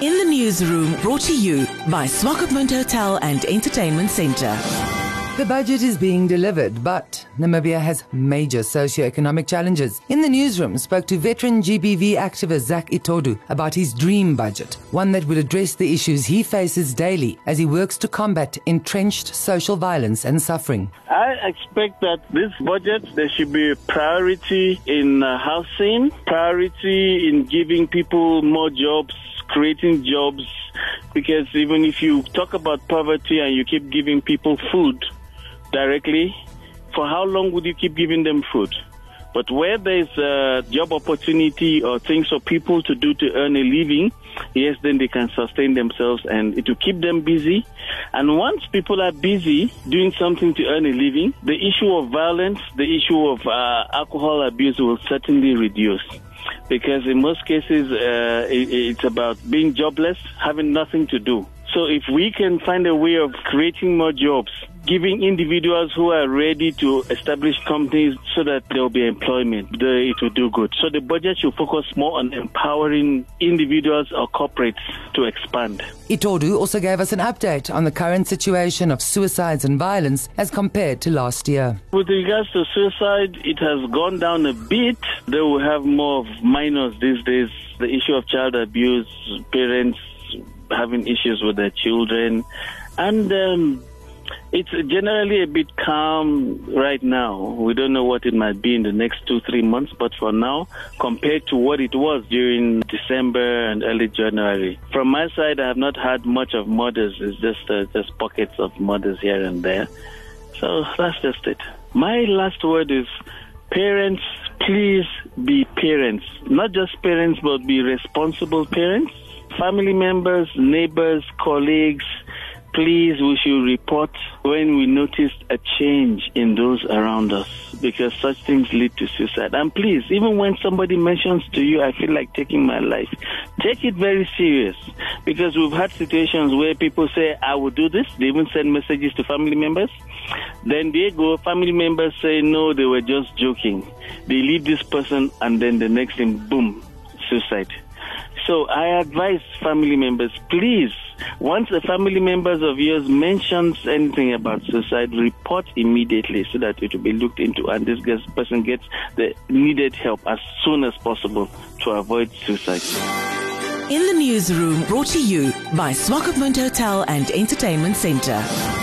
In the newsroom, brought to you by Swakopmund Hotel and Entertainment Centre. The budget is being delivered, but Namibia has major socio-economic challenges. In the newsroom, spoke to veteran GBV activist Zack Itodo about his dream budget, one that would address the issues he faces daily as he works to combat entrenched social violence and suffering. I expect that this budget there should be a priority in uh, housing, priority in giving people more jobs, creating jobs because even if you talk about poverty and you keep giving people food directly, for how long would you keep giving them food? But where there's a job opportunity or things for people to do to earn a living, yes, then they can sustain themselves and it will keep them busy. And once people are busy doing something to earn a living, the issue of violence, the issue of uh, alcohol abuse will certainly reduce because in most cases uh, it, it's about being jobless, having nothing to do. So if we can find a way of creating more jobs, giving individuals who are ready to establish companies so that there will be employment, it will do good. So the budget should focus more on empowering individuals or corporates to expand. Itodo also gave us an update on the current situation of suicides and violence as compared to last year. With regards to suicide, it has gone down a bit. Though will have more of minors these days. The issue of child abuse, parents having issues with their children, and um, it's generally a bit calm right now. We don't know what it might be in the next two, three months, but for now, compared to what it was during December and early January, from my side, I have not had much of murders. It's just uh, just pockets of murders here and there. So that's just it. My last word is parents, please be parents. Not just parents, but be responsible parents family members, neighbors, colleagues, please we should report when we notice a change in those around us because such things lead to suicide. And please, even when somebody mentions to you, I feel like taking my life, take it very serious because we've had situations where people say, I will do this. They even send messages to family members. Then they go, family members say, no, they were just joking. They leave this person and then the next thing, boom, suicide. So I advise family members, please, once a family members of yours mentions anything about suicide, report immediately so that it will be looked into and this person gets the needed help as soon as possible to avoid suicide. In the newsroom, brought to you by Swakopmund Hotel and Entertainment Centre.